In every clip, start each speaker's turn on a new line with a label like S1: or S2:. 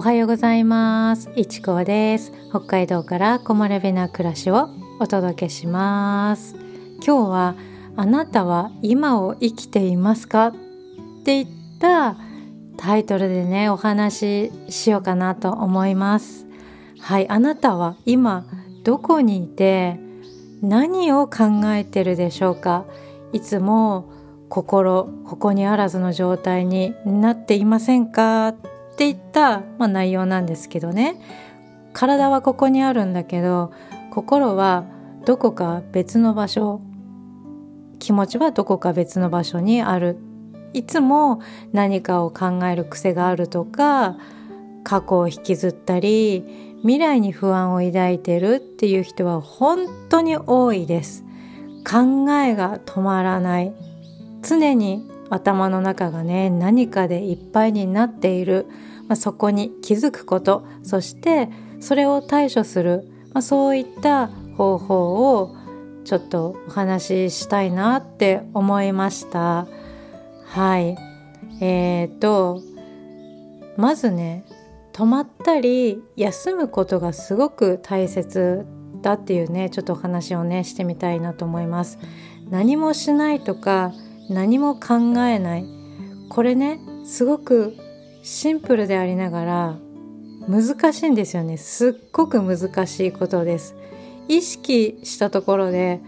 S1: おはようございます。いちこです。北海道から木漏れ日な暮らしをお届けします。今日はあなたは今を生きていますかって言ったタイトルでねお話ししようかなと思います。はいあなたは今どこにいて何を考えてるでしょうか？いつも心ここにあらずの状態になっていませんか？っていった、まあ、内容なんですけどね。体はここにあるんだけど心はどこか別の場所気持ちはどこか別の場所にある。いつも何かを考える癖があるとか過去を引きずったり未来に不安を抱いてるっていう人は本当に多いです。考えが止まらない。常に頭の中がね何かでいっぱいになっている、まあ、そこに気づくこと。そしてそれを対処する、まあ、そういった方法をちょっとお話ししたいなって思いました。はい。えーとまずね止まったり休むことがすごく大切だっていうねちょっとお話をねしてみたいなと思います。何もしないとか何も考えない。これねすごくシンプルでありながら難しいんですよね。すっごく難しいことです。意識したところで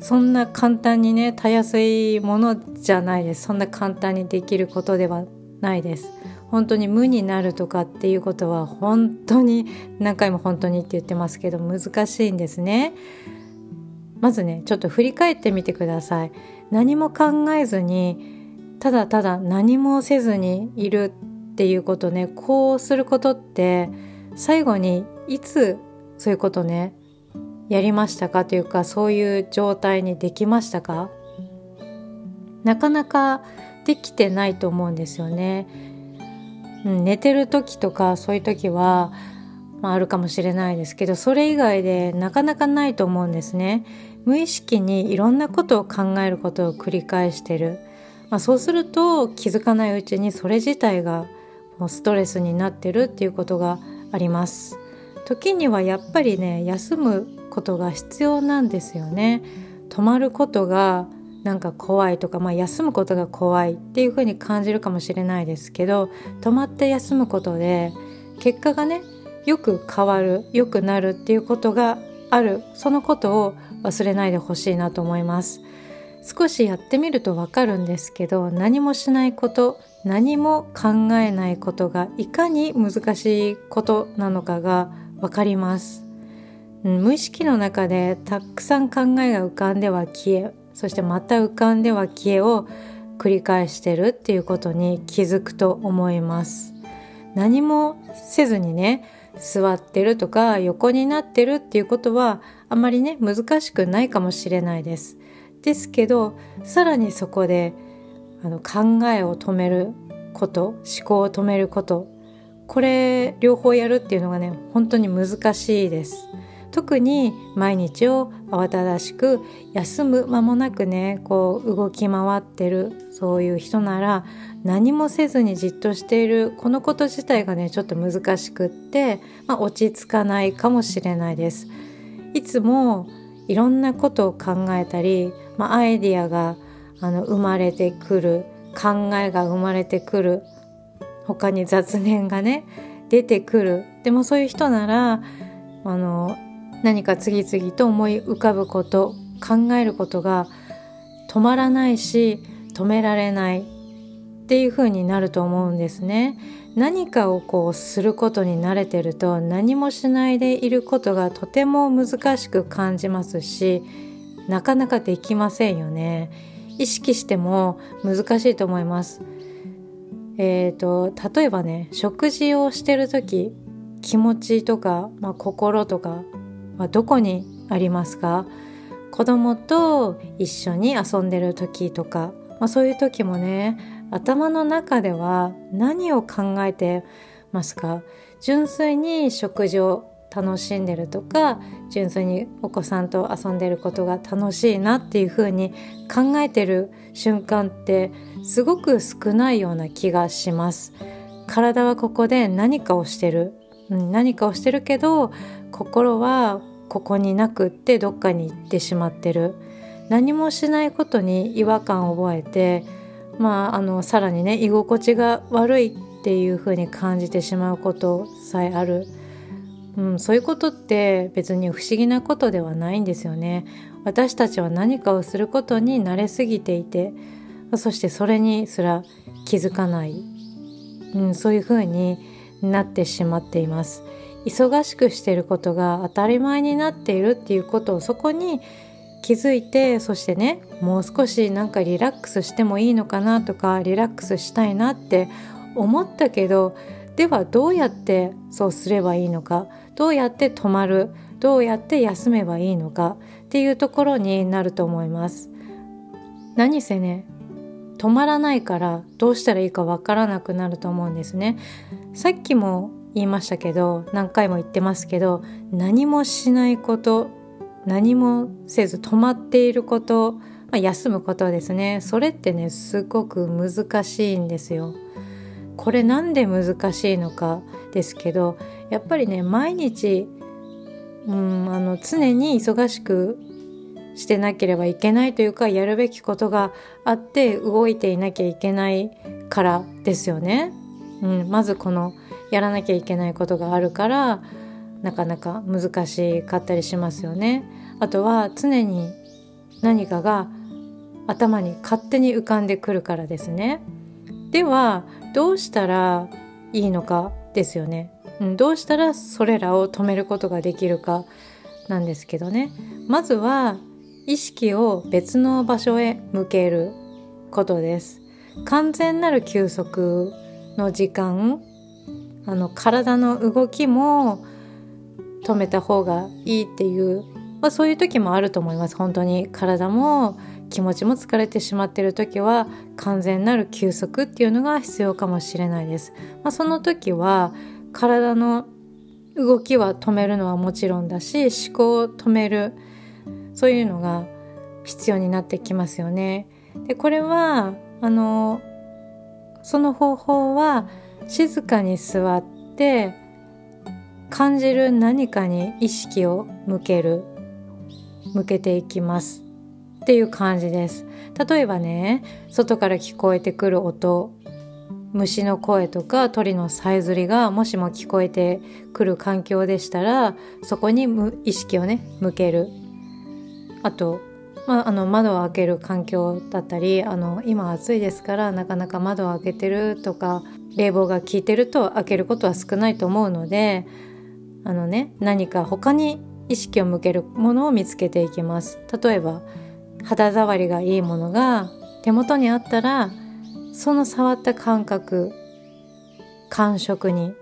S1: そんな簡単にねたやすいものじゃないです。そんな簡単にできることではないです。本当に無になるとかっていうことは本当に何回も本当にって言ってますけど難しいんですね。まずねちょっと振り返ってみてください。何も考えずにただただ何もせずにいるっていうことねこうすることって最後にいつそういうことねやりましたかというかそういう状態にできましたか？なかなかできてないと思うんですよね。うん、寝てる時とかそういう時は、まあ、あるかもしれないですけどそれ以外でなかなかないと思うんですね。無意識にいろんなことを考えることを繰り返してる、まあ、そうすると気づかないうちにそれ自体がもうストレスになってるっていうことがあります。時にはやっぱりね休むことが必要なんですよね。止まることがなんか怖いとか、まあ、休むことが怖いっていうふうに感じるかもしれないですけど止まって休むことで結果がねよく変わる良くなるっていうことがある。そのことを忘れないでほしいなと思います。少しやってみるとわかるんですけど何もしないこと何も考えないことがいかに難しいことなのかがわかります。無意識の中でたくさん考えが浮かんでは消えそしてまた浮かんでは消えを繰り返してるっていうことに気づくと思います。何もせずにね座ってるとか横になってるっていうことはあまりね難しくないかもしれないです。ですけどさらにそこであの考えを止めること思考を止めることこれ両方やるっていうのがね本当に難しいです。特に毎日を慌ただしく休む間もなくねこう動き回ってるそういう人なら何もせずにじっとしているこのこと自体がねちょっと難しくって、まあ、落ち着かないかもしれないです。いつもいろんなことを考えたり、まあ、アイディアがあの生まれてくる考えが生まれてくる他に雑念がね出てくるでもそういう人ならあの何か次々と思い浮かぶこと考えることが止まらないし止められないっていう風になると思うんですね。何かをこうすることに慣れてると何もしないでいることがとても難しく感じますしなかなかできませんよね。意識しても難しいと思います。えーと、例えばね食事をしてる時気持ちとか、まあ、心とかはどこにありますか？子供と一緒に遊んでる時とか、まあ、そういう時もね頭の中では何を考えてますか？純粋に食事を楽しんでるとか純粋にお子さんと遊んでることが楽しいなっていう風に考えてる瞬間ってすごく少ないような気がします。体はここで何かをしてる、何かをしてるけど心はここになくってどっかに行ってしまってる。何もしないことに違和感を覚えてまああのさらにね居心地が悪いっていう風に感じてしまうことさえある、うん、そういうことって別に不思議なことではないんですよね。私たちは何かをすることに慣れすぎていてそしてそれにすら気づかない、うん、そういう風になってしまっています。忙しくしてることが当たり前になっているっていうことをそこに気づいてそしてねもう少しなんかリラックスしてもいいのかなとかリラックスしたいなって思ったけどではどうやってそうすればいいのかどうやって止まるどうやって休めばいいのかっていうところになると思います。何せね止まらないからどうしたらいいかわからなくなると思うんですね。さっきも言いましたけど何回も言ってますけど何もしないこと何もせず止まっていること、まあ、休むことですねそれってねすごく難しいんですよ。これなんで難しいのかですけどやっぱりね毎日うんあの常に忙しくしてなければいけないというかやるべきことがあって動いていなきゃいけないからですよね。うん、まずこのやらなきゃいけないことがあるからなかなか難しかったりしますよね。あとは常に何かが頭に勝手に浮かんでくるからですね。ではどうしたらいいのかですよね。どうしたらそれらを止めることができるかなんですけどね。まずは意識を別の場所へ向けることです。完全なる休息の時間あの体の動きも止めた方がいいっていう、まあ、そういう時もあると思います。本当に体も気持ちも疲れてしまっている時は完全なる休息っていうのが必要かもしれないです、まあ、その時は体の動きは止めるのはもちろんだし思考を止めるそういうのが必要になってきますよね。でこれはあのその方法は静かに座って感じる何かに意識を向ける向けていきます。っていう感じです。例えばね外から聞こえてくる音虫の声とか鳥のさえずりがもしも聞こえてくる環境でしたらそこに意識をね向ける。あと、まあ、あの窓を開ける環境だったりあの今暑いですからなかなか窓を開けてるとか冷房が効いてると開けることは少ないと思うのであのね何か他に意識を向けるものを見つけていきます。例えば肌触りがいいものが手元にあったらその触った感覚感触に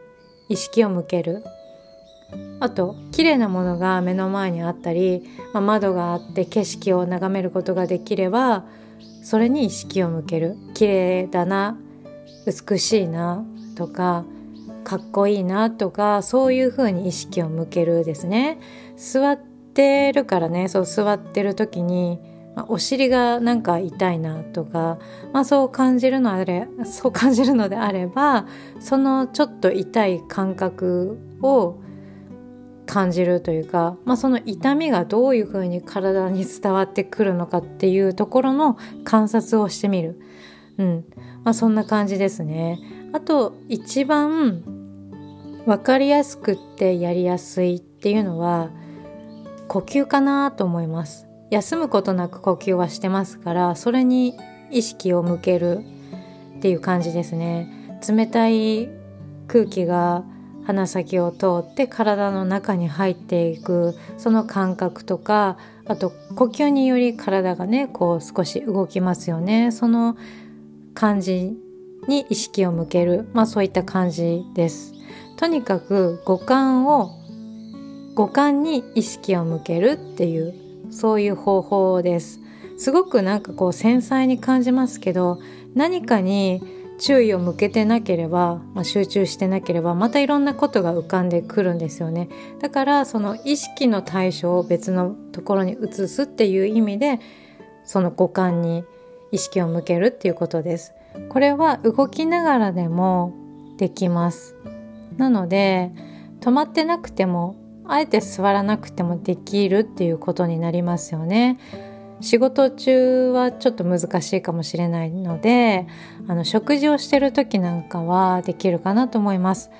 S1: 意識を向ける。あと綺麗なものが目の前にあったり、まあ、窓があって景色を眺めることができればそれに意識を向ける。綺麗だな美しいなとかかっこいいなとかそういう風に意識を向けるですね座ってるからねそう座ってる時に、まあ、お尻がなんか痛いなとか、まあ、そう感じるのあれそう感じるのであればそのちょっと痛い感覚を感じるというか、まあ、その痛みがどういう風に体に伝わってくるのかっていうところの観察をしてみる。うん。まあ、そんな感じですね。あと一番分かりやすくってやりやすいっていうのは呼吸かなと思います。休むことなく呼吸はしてますからそれに意識を向けるっていう感じですね。冷たい空気が鼻先を通って体の中に入っていくその感覚とかあと呼吸により体がねこう少し動きますよね。その感じに意識を向ける、まあ、そういった感じです。とにかく五感を五感に意識を向けるっていうそういう方法です。すごくなんかこう繊細に感じますけど何かに注意を向けてなければ、まあ、集中してなければまたいろんなことが浮かんでくるんですよねだからその意識の対象を別のところに移すっていう意味でその五感に意識を向けるっていうことです。これは動きながらでもできます。なので止まってなくてもあえて座らなくてもできるっていうことになりますよね。仕事中はちょっと難しいかもしれないのであの食事をしてる時なんかはできるかなと思います。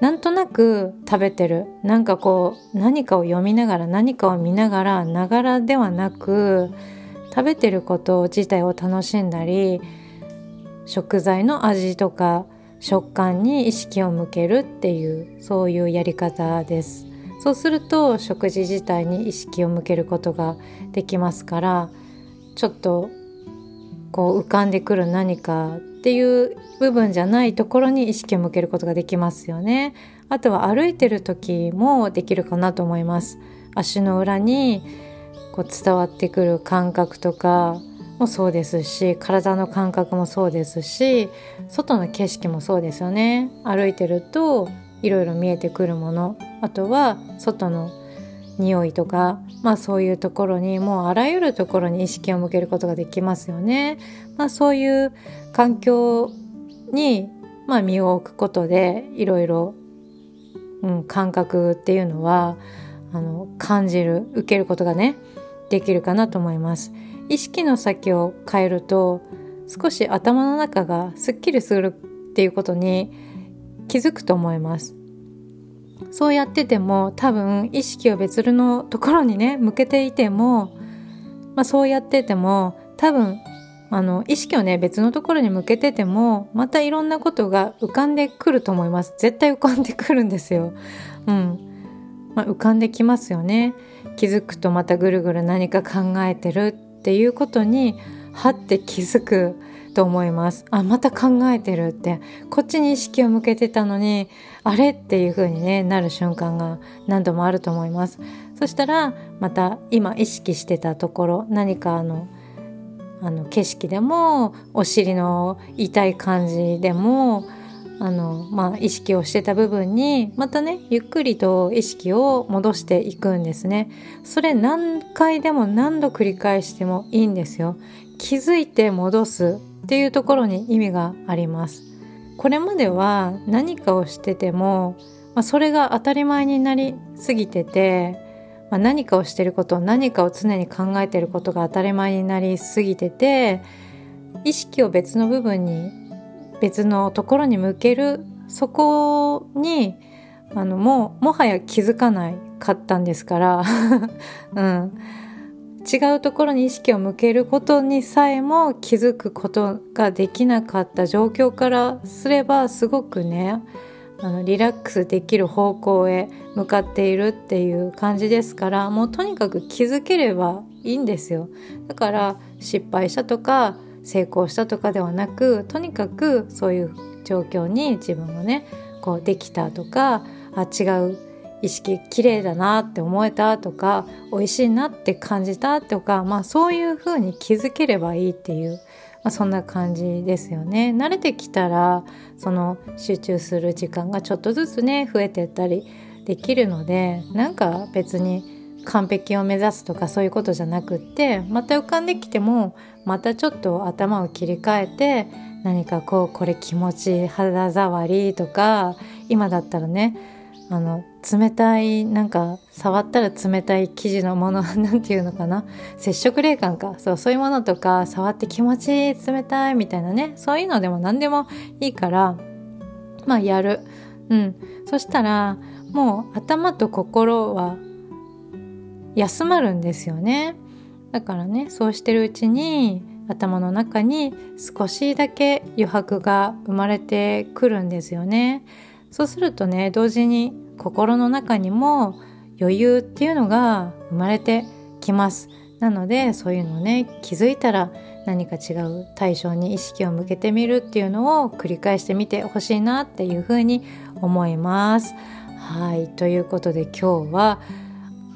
S1: なんとなく食べてる。なんかこう何かを読みながら何かを見ながらながらではなく食べてること自体を楽しんだり食材の味とか食感に意識を向けるっていうそういうやり方です。そうすると食事自体に意識を向けることができますからちょっとこう浮かんでくる何かっていう部分じゃないところに意識を向けることができますよね。あとは歩いてる時もできるかなと思います。足の裏にこう伝わってくる感覚とかもそうですし体の感覚もそうですし外の景色もそうですよね歩いてるといろいろ見えてくるものあとは外の匂いとかまあそういうところにもうあらゆるところに意識を向けることができますよね。まあ、そういう環境に、まあ、身を置くことでいろいろ、感覚っていうのはあの感じる受けることがねできるかなと思います。意識の先を変えると少し頭の中がすっきりするっていうことに気づくと思います。そうやってても多分意識を別のところにね向けていても、まあ、そうやってても多分あの意識をね別のところに向けててもまたいろんなことが浮かんでくると思います。絶対浮かんでくるんですよ。うん、まあ、浮かんできますよね。気づくとまたぐるぐる何か考えてるっていうことにはって気づくと思います。あまた考えてるってこっちに意識を向けてたのにあれっていう風にねなる瞬間が何度もあると思います。そしたらまた今意識してたところ何かあのあの景色でもお尻の痛い感じでもあの、まあ、意識をしてた部分にまたねゆっくりと意識を戻していくんですね。それ何回でも何度繰り返してもいいんですよ。気づいて戻すっていうところに意味があります。これまでは何かをしてても、まあ、それが当たり前になりすぎてて、まあ、何かをしてること何かを常に考えてることが当たり前になりすぎてて意識を別の部分に別のところに向ける。そこにあのもうもはや気づかないかったんですから、うん、違うところに意識を向けることにさえも気づくことができなかった状況からすればすごくねあのリラックスできる方向へ向かっているっていう感じですからもうとにかく気づければいいんですよ。だから失敗したとか成功したとかではなくとにかくそういう状況に自分がねこうできたとかあ違う意識綺麗だなって思えたとか美味しいなって感じたとか、まあ、そういうふうに気づければいいっていう、まあ、そんな感じですよね。慣れてきたらその集中する時間がちょっとずつね増えてったりできるのでなんか別に完璧を目指すとかそういうことじゃなくってまた浮かんできてもまたちょっと頭を切り替えて何かこうこれ気持ち肌触りとか今だったらねあの冷たいなんか触ったら冷たい生地のもの なんていうのかな接触冷感か。そうそういうものとか触って気持ちいい冷たいみたいなねそういうのでも何でもいいからまあやる。うん。そしたらもう頭と心は休まるんですよね。だからねそうしてるうちに頭の中に少しだけ余白が生まれてくるんですよね。そうするとね同時に心の中にも余裕っていうのが生まれてきます。なのでそういうのね気づいたら何か違う対象に意識を向けてみるっていうのを繰り返してみてほしいなっていうふうに思います。はいということで今日は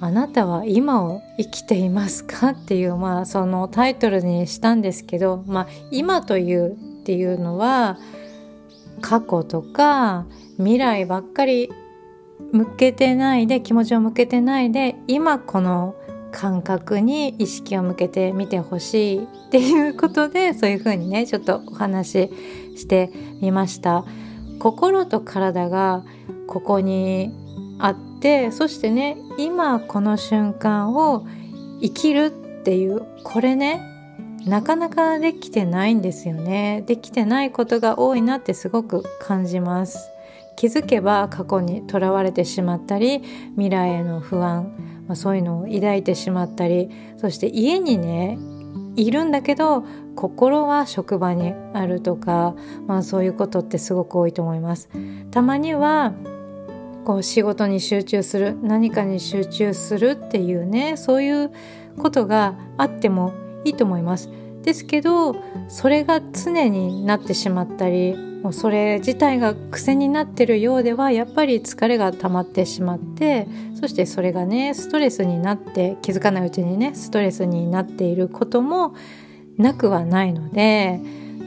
S1: あなたは今を生きていますか？っていうまあそのタイトルにしたんですけど、まあ、今というっていうのは過去とか未来ばっかり向けてないで気持ちを向けてないで今この感覚に意識を向けてみてほしいっていうことでそういうふうにねちょっとお話ししてみました。心と体がここにあってそしてね今この瞬間を生きるっていうこれねなかなかできてないんですよねできてないことが多いなってすごく感じます気づけば過去にとらわれてしまったり未来への不安、まあ、そういうのを抱いてしまったりそして家にねいるんだけど心は職場にあるとか、まあ、そういうことってすごく多いと思います。たまにはこう仕事に集中する何かに集中するっていうねそういうことがあってもいいと思います。ですけどそれが常になってしまったりもうそれ自体が癖になってるようではやっぱり疲れが溜まってしまってそしてそれがねストレスになって気づかないうちにねストレスになっていることもなくはないので、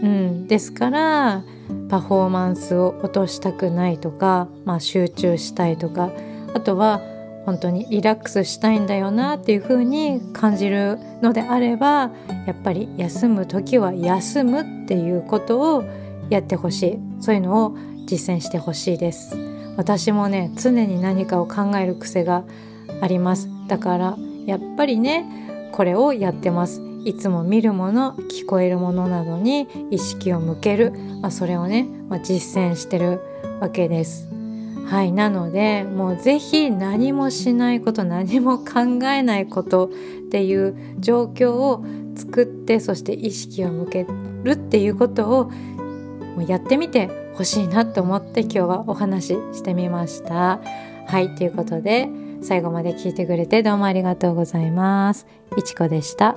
S1: うん、ですからパフォーマンスを落としたくないとか、まあ、集中したいとかあとは本当にリラックスしたいんだよなっていう風に感じるのであればやっぱり休む時は休むっていうことをやってほしい。そういうのを実践してほしいです。私もね常に何かを考える癖があります。だからやっぱりねこれをやってます。いつも見るもの聞こえるものなどに意識を向ける、まあ、それをね、まあ、実践してるわけですはいなのでもう是非何もしないこと何も考えないことっていう状況を作ってそして意識を向けるっていうことをもうやってみてほしいなと思って今日はお話ししてみました。はいということで最後まで聞いてくれてどうもありがとうございます。いちこでした。